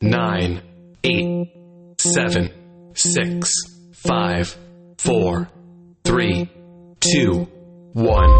nine, eight, seven, six, five, four, three, two, one.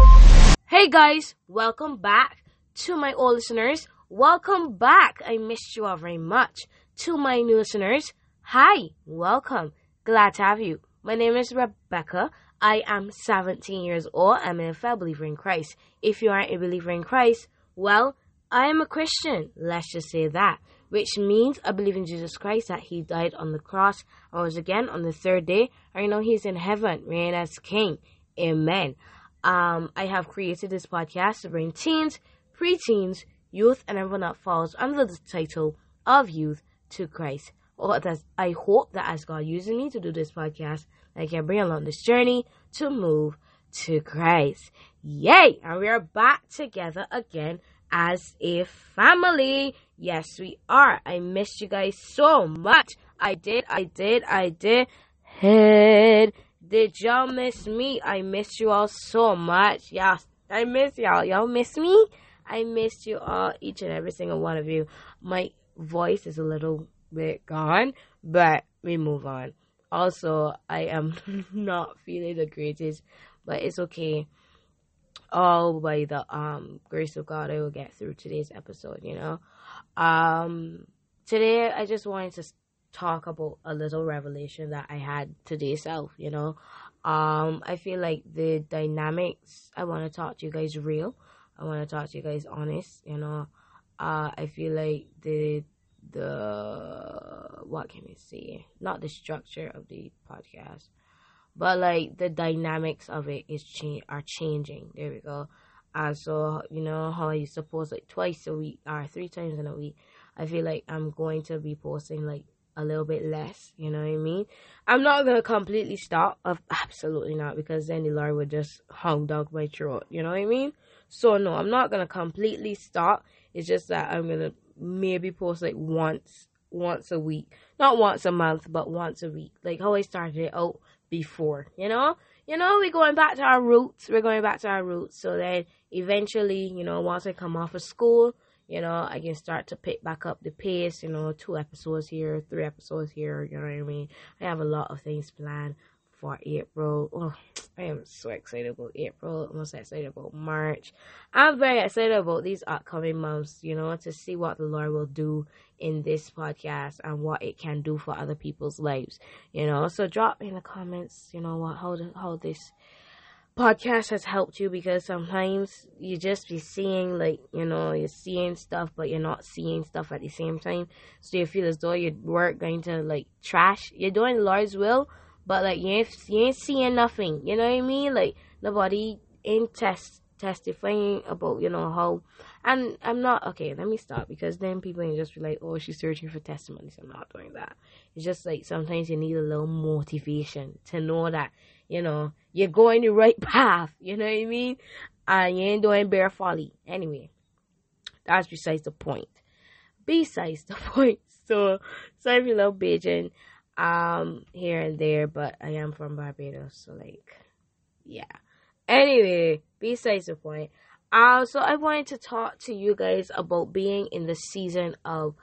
Hey guys, welcome back to my old listeners. Welcome back. I missed you all very much. To my new listeners, hi, welcome. Glad to have you. My name is Rebecca. I am 17 years old. I'm a fellow believer in Christ. If you aren't a believer in Christ, well, I am a Christian. Let's just say that. Which means I believe in Jesus Christ that He died on the cross and rose again on the third day. I know He's in heaven, reigning as King. Amen. Um, I have created this podcast to bring teens, preteens, youth, and everyone that falls under the title of youth to Christ. Or that I hope that as God uses me to do this podcast, I can bring along this journey to move to Christ. Yay! And we are back together again as a family. Yes, we are. I missed you guys so much. I did, I did, I did. Head. Did y'all miss me? I missed you all so much. Yes, I miss y'all. Y'all miss me? I missed you all, each and every single one of you. My voice is a little bit gone, but we move on. Also, I am not feeling the greatest, but it's okay. All by the um grace of God, I will get through today's episode. You know, um, today I just wanted to talk about a little revelation that I had today self. You know, um, I feel like the dynamics I want to talk to you guys real. I want to talk to you guys honest. You know, uh, I feel like the the what can we say? Not the structure of the podcast, but like the dynamics of it is change are changing. There we go. Uh, so you know how I suppose like twice a week or three times in a week. I feel like I'm going to be posting like a little bit less. You know what I mean? I'm not gonna completely stop. Of absolutely not, because then the Lord would just hung dog my throat. You know what I mean? So no, I'm not gonna completely stop. It's just that I'm gonna maybe post like once once a week. Not once a month, but once a week. Like how I started it out before, you know? You know, we're going back to our roots. We're going back to our roots. So then eventually, you know, once I come off of school, you know, I can start to pick back up the pace, you know, two episodes here, three episodes here, you know what I mean? I have a lot of things planned for April. Oh, I am so excited about April. I'm so excited about March. I'm very excited about these upcoming months, you know, to see what the Lord will do in this podcast and what it can do for other people's lives, you know. So drop in the comments, you know, what how how this podcast has helped you because sometimes you just be seeing like you know you're seeing stuff but you're not seeing stuff at the same time so you feel as though your work going to like trash you're doing the lord's will but like you ain't, you ain't seeing nothing. You know what I mean? Like nobody ain't test testifying about you know how. And I'm not okay. Let me stop because then people ain't just be like, oh, she's searching for testimonies. I'm not doing that. It's just like sometimes you need a little motivation to know that you know you're going the right path. You know what I mean? And you ain't doing bare folly. Anyway, that's besides the point. Besides the point. So sorry if you love Bajan um here and there, but I am from Barbados, so like yeah. Anyway, besides the point. Uh, so I wanted to talk to you guys about being in the season of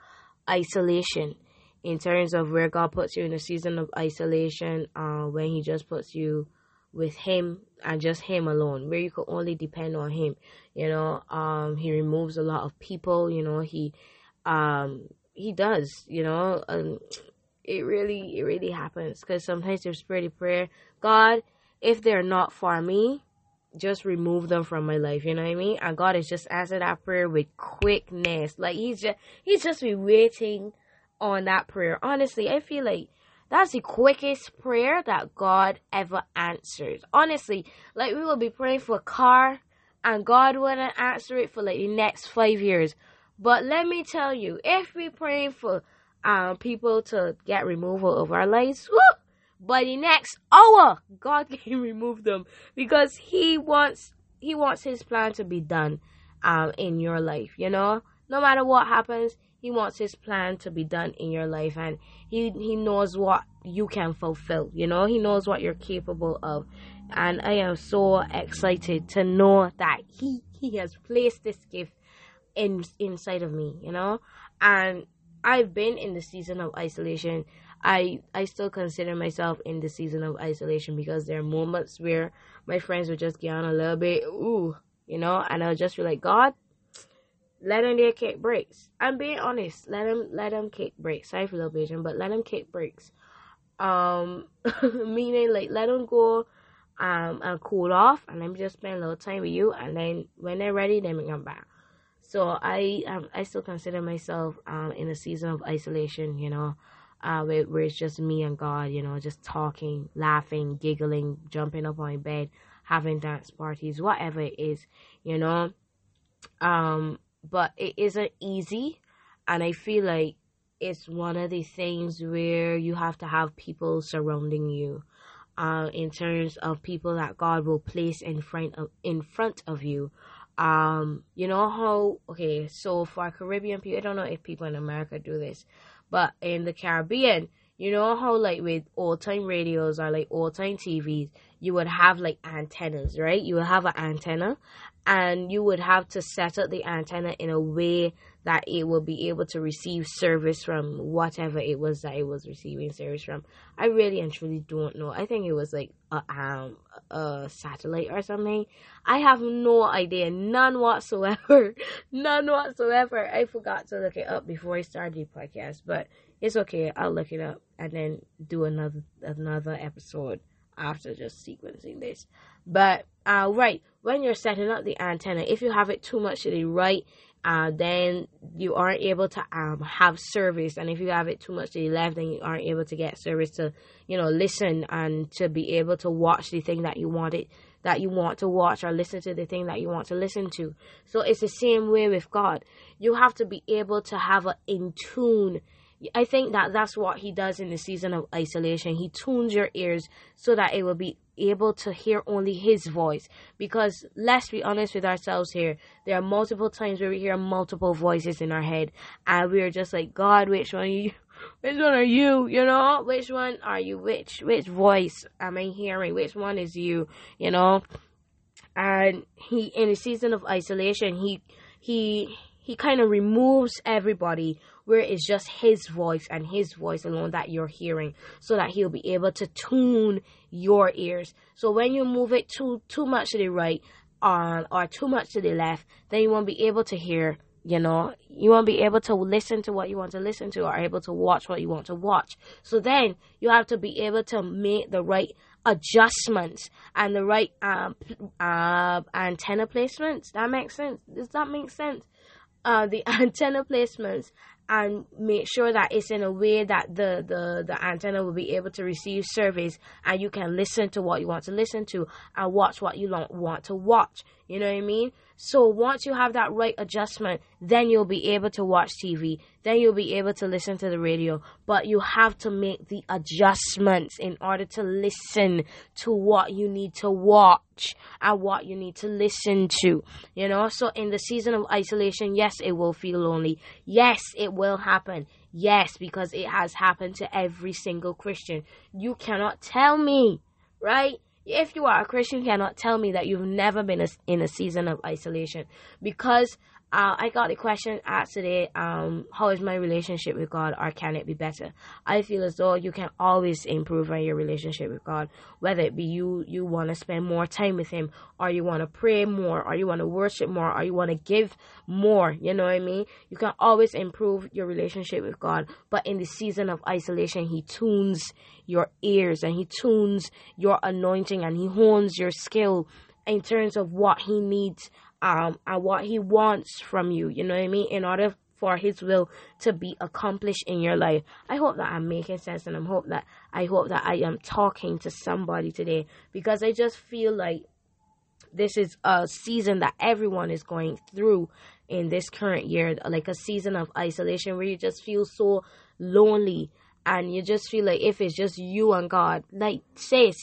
isolation in terms of where God puts you in a season of isolation, uh, when He just puts you with Him and just Him alone, where you can only depend on Him. You know, um, He removes a lot of people. You know, He, um, He does. You know, um, it really, it really happens because sometimes there's pretty prayer. God, if they're not for me, just remove them from my life. You know what I mean? And God is just answered that prayer with quickness. Like He's just, He's just be waiting on that prayer. Honestly, I feel like that's the quickest prayer that God ever answers. Honestly, like we will be praying for a car and God wouldn't answer it for like the next five years. But let me tell you, if we praying for um, people to get removal of our lives, whoo, by the next hour, God can remove them because He wants He wants His plan to be done um, in your life. You know, no matter what happens, He wants His plan to be done in your life, and He He knows what you can fulfill. You know, He knows what you're capable of, and I am so excited to know that He He has placed this gift in inside of me. You know, and I've been in the season of isolation. I I still consider myself in the season of isolation because there are moments where my friends would just get on a little bit, ooh, you know, and I'll just be like, God, let them get kick breaks. I'm being honest. Let them let them kick breaks. Sorry for the vision, but let them kick breaks. Um, meaning like let them go, um, and cool off, and let me just spend a little time with you, and then when they're ready, then we come back. So I um, I still consider myself um in a season of isolation. You know, uh, where, where it's just me and God. You know, just talking, laughing, giggling, jumping up on my bed, having dance parties, whatever it is. You know, um but it isn't easy. And I feel like it's one of the things where you have to have people surrounding you. Uh, in terms of people that God will place in front of in front of you. Um, you know how okay, so for Caribbean people, I don't know if people in America do this, but in the Caribbean, you know how like with old time radios or like old time TVs, you would have like antennas, right? You would have an antenna and you would have to set up the antenna in a way that it will be able to receive service from whatever it was that it was receiving service from. I really and truly don't know. I think it was like a um a satellite or something. I have no idea, none whatsoever, none whatsoever. I forgot to look it up before I started the podcast, but it's okay. I'll look it up and then do another another episode after just sequencing this. But uh, right when you're setting up the antenna, if you have it too much to the right, uh, then you aren't able to um, have service. And if you have it too much to the left, then you aren't able to get service to, you know, listen and to be able to watch the thing that you wanted that you want to watch or listen to the thing that you want to listen to. So it's the same way with God. You have to be able to have a in tune I think that that's what he does in the season of isolation. He tunes your ears so that it will be able to hear only his voice. Because let's be honest with ourselves here, there are multiple times where we hear multiple voices in our head, and we're just like, God, which one you? Which one are you? You know, which one are you? Which which voice am I hearing? Which one is you? You know, and he in a season of isolation, he he he kind of removes everybody where it's just his voice and his voice alone that you're hearing so that he'll be able to tune your ears. So when you move it too too much to the right um, or too much to the left then you won't be able to hear you know. You won't be able to listen to what you want to listen to or able to watch what you want to watch. So then you have to be able to make the right adjustments and the right um, uh, antenna placements. That makes sense. Does that make sense? Uh, the antenna placements and make sure that it's in a way that the, the, the antenna will be able to receive service and you can listen to what you want to listen to and watch what you want to watch. You know what I mean? So once you have that right adjustment, then you'll be able to watch TV. Then you'll be able to listen to the radio. But you have to make the adjustments in order to listen to what you need to watch and what you need to listen to. You know, so in the season of isolation, yes, it will feel lonely. Yes, it will happen. Yes, because it has happened to every single Christian. You cannot tell me, right? If you are a Christian, you cannot tell me that you've never been in a season of isolation. Because uh, I got the question asked today, um, how is my relationship with God or can it be better? I feel as though you can always improve on your relationship with God, whether it be you, you want to spend more time with Him or you want to pray more or you want to worship more or you want to give more, you know what I mean? You can always improve your relationship with God, but in the season of isolation, He tunes your ears and He tunes your anointing and He hones your skill in terms of what He needs um, and what He wants from you. You know what I mean? In order for His will to be accomplished in your life. I hope that I'm making sense, and I hope that I hope that I am talking to somebody today because I just feel like this is a season that everyone is going through in this current year, like a season of isolation where you just feel so lonely and you just feel like if it's just you and God, like sis,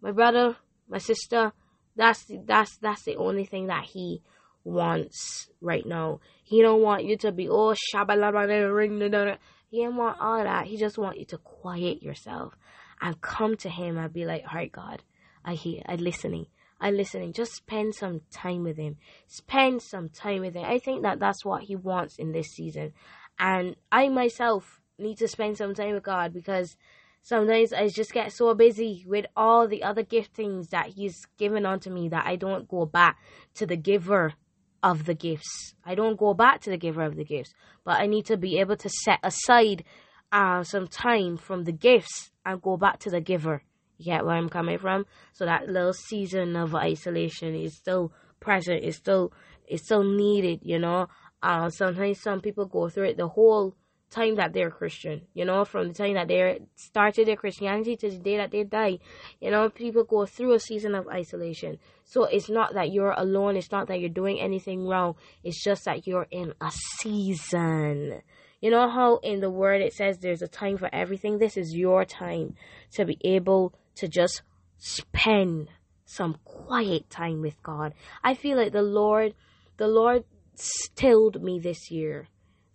my brother, my sister, that's that's that's the only thing that he wants right now. He don't want you to be oh shabba la bala ring. He don't want all that. He just want you to quiet yourself and come to him and be like, all right, God, I hear, I listening. I listening. Just spend some time with him. Spend some time with him. I think that that's what he wants in this season. And I myself need to spend some time with God because sometimes I just get so busy with all the other giftings that He's given unto me that I don't go back to the giver of the gifts. I don't go back to the giver of the gifts, but I need to be able to set aside uh, some time from the gifts and go back to the giver. You get where I'm coming from? So that little season of isolation is still present. It's still it's still needed. You know. Uh, sometimes some people go through it the whole time that they're Christian, you know, from the time that they started their Christianity to the day that they die, you know, people go through a season of isolation. So it's not that you're alone, it's not that you're doing anything wrong, it's just that you're in a season. You know how in the word it says there's a time for everything? This is your time to be able to just spend some quiet time with God. I feel like the Lord, the Lord stilled me this year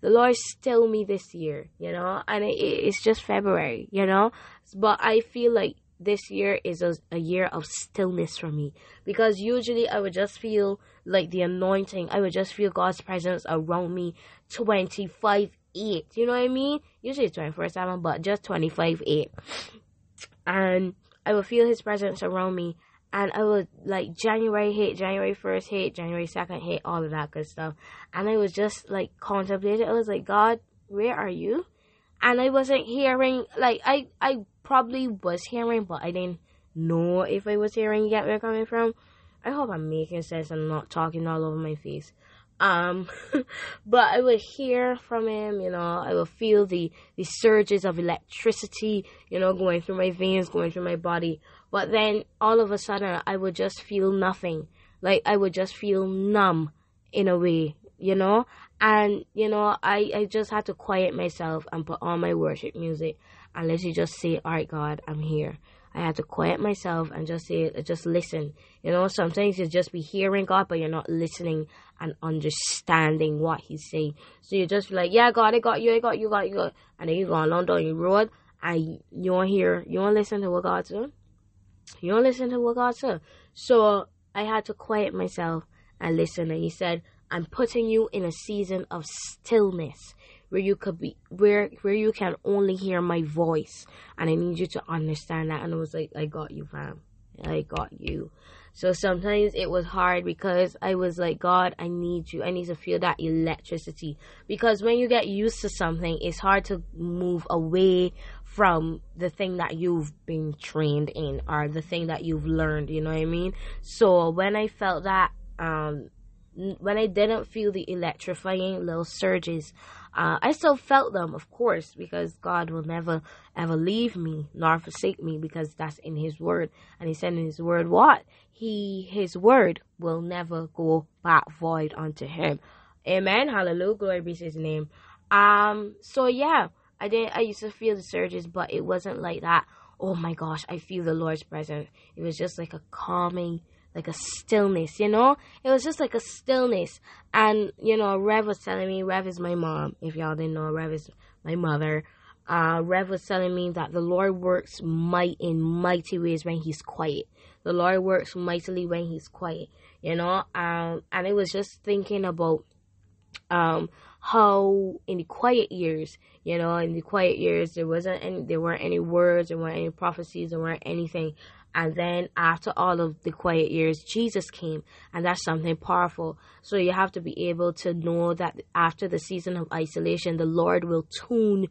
the Lord still me this year, you know, and it, it's just February, you know, but I feel like this year is a, a year of stillness for me. Because usually I would just feel like the anointing, I would just feel God's presence around me 25 8, you know what I mean? Usually it's 24 7, but just 25 8. And I would feel His presence around me and I was like January hit, January 1st hit, January 2nd hit, all of that good stuff. And I was just like contemplating. I was like, God, where are you? And I wasn't hearing, like, I, I probably was hearing, but I didn't know if I was hearing. You get where I'm coming from? I hope I'm making sense and not talking all over my face. Um, but I would hear from him, you know, I would feel the, the surges of electricity, you know, going through my veins, going through my body. But then all of a sudden, I would just feel nothing. Like I would just feel numb in a way, you know? And, you know, I, I just had to quiet myself and put on my worship music and you just say, all right, God, I'm here. I had to quiet myself and just say, just listen. You know, sometimes you just be hearing God, but you're not listening and understanding what He's saying. So you're just like, yeah, God, I got you, I got you, got you. And then you go along down your road and you don't hear, you don't listen to what God's doing. You don't listen to what God said. So I had to quiet myself and listen. And He said, I'm putting you in a season of stillness where you could be where where you can only hear my voice and I need you to understand that and I was like I got you fam I got you so sometimes it was hard because I was like God I need you I need to feel that electricity because when you get used to something it's hard to move away from the thing that you've been trained in or the thing that you've learned, you know what I mean? So when I felt that, um, when I didn't feel the electrifying little surges, uh, I still felt them, of course, because God will never ever leave me nor forsake me because that's in His Word. And He said in His Word, what? He, His Word will never go back void unto Him. Amen. Hallelujah. Glory be to His name. Um, so yeah I didn't I used to feel the surges, but it wasn't like that. Oh my gosh, I feel the Lord's presence. It was just like a calming, like a stillness, you know? It was just like a stillness. And, you know, Rev was telling me, Rev is my mom. If y'all didn't know, Rev is my mother. Uh, Rev was telling me that the Lord works might in mighty ways when He's quiet. The Lord works mightily when He's quiet, you know. Um, and I was just thinking about um how in the quiet years, you know, in the quiet years there wasn't any there weren't any words, there weren't any prophecies, there weren't anything. And then after all of the quiet years, Jesus came, and that's something powerful. So you have to be able to know that after the season of isolation, the Lord will tune,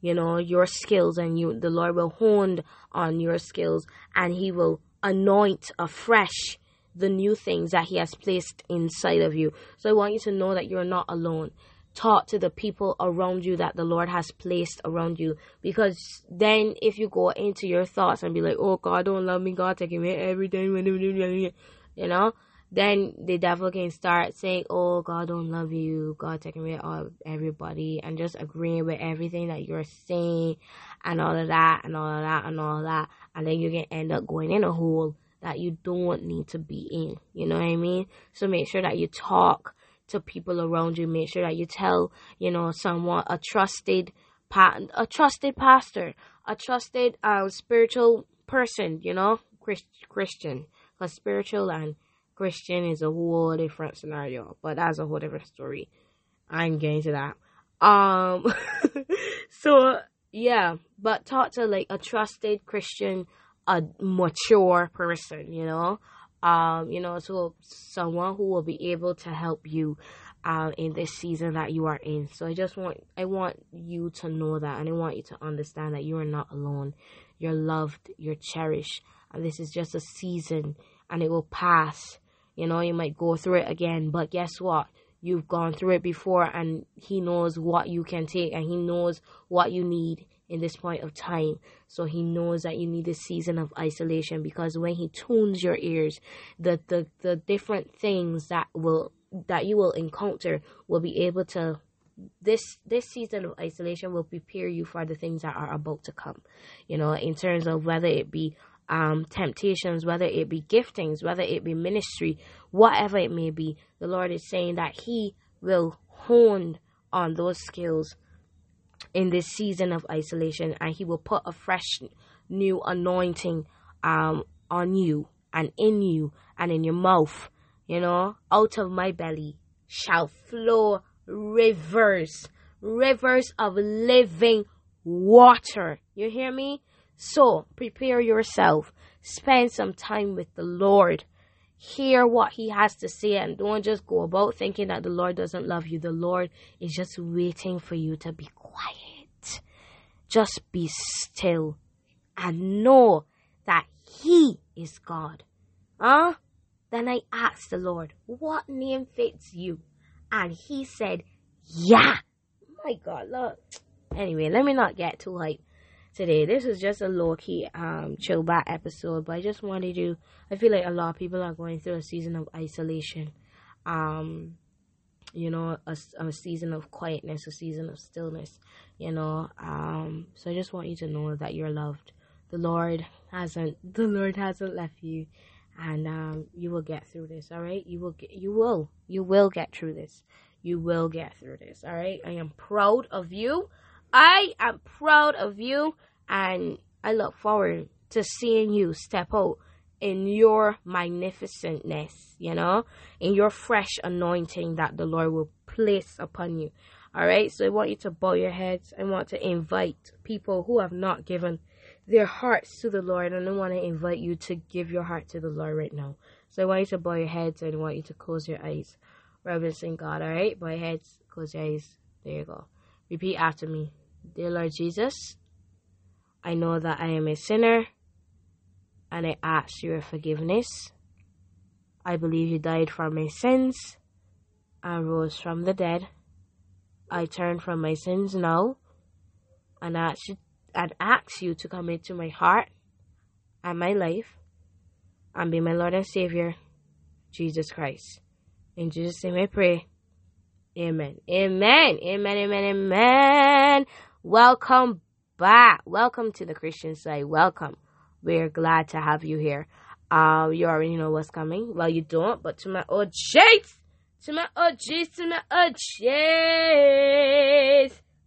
you know, your skills, and you, the Lord will hone on your skills, and He will anoint afresh the new things that He has placed inside of you. So I want you to know that you're not alone talk to the people around you that the Lord has placed around you. Because then if you go into your thoughts and be like, oh, God don't love me, God taking me everything, you know, then the devil can start saying, oh, God don't love you, God taking me all everybody, and just agreeing with everything that you're saying and all of that and all of that and all of that. And then you can end up going in a hole that you don't need to be in. You know what I mean? So make sure that you talk to people around you. Make sure that you tell, you know, someone, a trusted, a trusted pastor, a trusted uh, spiritual person, you know, Christ- Christian. Because spiritual and Christian is a whole different scenario, but that's a whole different story. I'm getting to that. Um, so yeah, but talk to like a trusted Christian, a mature person, you know, um, you know, so someone who will be able to help you um, in this season that you are in. So I just want I want you to know that, and I want you to understand that you are not alone. You're loved. You're cherished, and this is just a season, and it will pass. You know, you might go through it again, but guess what? You've gone through it before, and He knows what you can take, and He knows what you need in this point of time. So he knows that you need a season of isolation because when he tunes your ears, the, the, the different things that will that you will encounter will be able to this this season of isolation will prepare you for the things that are about to come. You know, in terms of whether it be um, temptations, whether it be giftings, whether it be ministry, whatever it may be, the Lord is saying that He will hone on those skills in this season of isolation, and He will put a fresh, new anointing um, on you and in you and in your mouth you know, out of my belly shall flow rivers, rivers of living water. You hear me? So prepare yourself. Spend some time with the Lord. Hear what He has to say and don't just go about thinking that the Lord doesn't love you. The Lord is just waiting for you to be quiet. Just be still and know that He is God. Huh? Then I asked the Lord, What name fits you? And he said, Yeah. My God, look. Anyway, let me not get too hype today. This is just a low key, um, chill back episode, but I just wanted to. I feel like a lot of people are going through a season of isolation. Um, you know, a, a season of quietness, a season of stillness, you know. Um, so I just want you to know that you're loved. The Lord hasn't, the Lord hasn't left you and um, you will get through this. All right, you will get, you will, you will get through this. You will get through this. All right, I am proud of you. I am proud of you, and I look forward to seeing you step out in your magnificentness. You know, in your fresh anointing that the Lord will place upon you. All right, so I want you to bow your heads. I want to invite people who have not given their hearts to the Lord, and I want to invite you to give your heart to the Lord right now. So I want you to bow your heads and I want you to close your eyes. Reverencing God, alright? Bow your heads, close your eyes. There you go. Repeat after me. Dear Lord Jesus, I know that I am a sinner and I ask your forgiveness. I believe you died for my sins and rose from the dead. I turn from my sins now and ask you I'd ask you to come into my heart and my life and be my Lord and Savior, Jesus Christ. In Jesus' name I pray. Amen. Amen. Amen. Amen. Amen. Welcome back. Welcome to the Christian side. Welcome. We're glad to have you here. Um, you already know what's coming. Well, you don't, but to my OGs, to my OGs, to my OGs.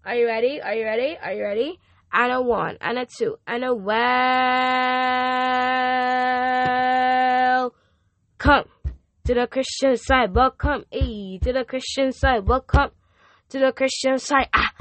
Are you ready? Are you ready? Are you ready? and a one, and a two, and a well. Come to the Christian side, welcome, e to the Christian side, welcome to the Christian side, ah.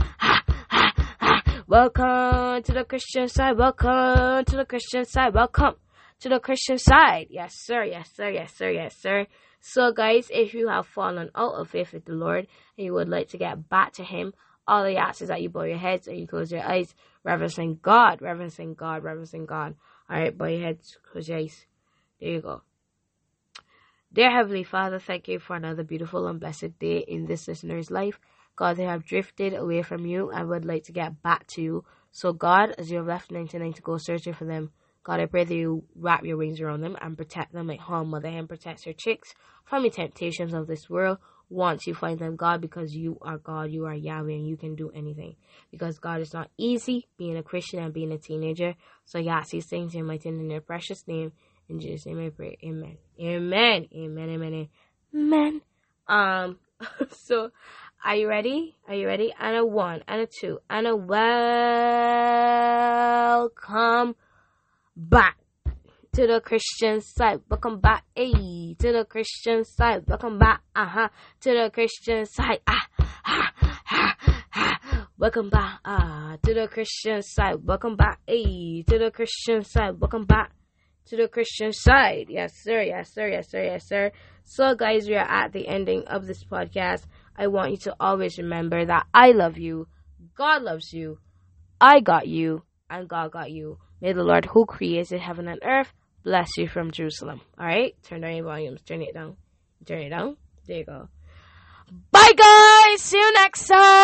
Welcome to the Christian side, welcome to the Christian side, welcome to the Christian side. Yes, sir, yes, sir, yes, sir, yes, sir. So, guys, if you have fallen out of faith with the Lord and you would like to get back to Him, all the ask is that you bow your heads and you close your eyes, reverencing God, reverencing God, reverencing God. Alright, bow your heads, close your eyes. There you go. Dear Heavenly Father, thank you for another beautiful and blessed day in this listener's life. God, they have drifted away from you and would like to get back to you. So, God, as you have left 99 to go searching for them, God, I pray that you wrap your wings around them and protect them like how a Mother Hen protects her chicks from the temptations of this world once you find them, God, because you are God, you are Yahweh, and you can do anything. Because God is not easy being a Christian and being a teenager. So ask these things in my in your precious name. In Jesus' name I pray. Amen. Amen. Amen. Amen. Amen. Um, so are you ready? Are you ready? And a one, and a two, and a welcome back to the Christian side. Welcome back, hey, to the Christian side. Welcome back, uh huh, to the Christian side. Ah, ah, ah, ah. Welcome back ah, to the Christian side. Welcome back hey, to the Christian side. Welcome back to the Christian side. Yes, sir. Yes, sir. Yes, sir. Yes, sir. So, guys, we are at the ending of this podcast. I want you to always remember that I love you, God loves you, I got you, and God got you. May the Lord who created heaven and earth bless you from Jerusalem. All right? Turn down your volumes. Turn it down. Turn it down. There you go. Bye, guys. See you next time.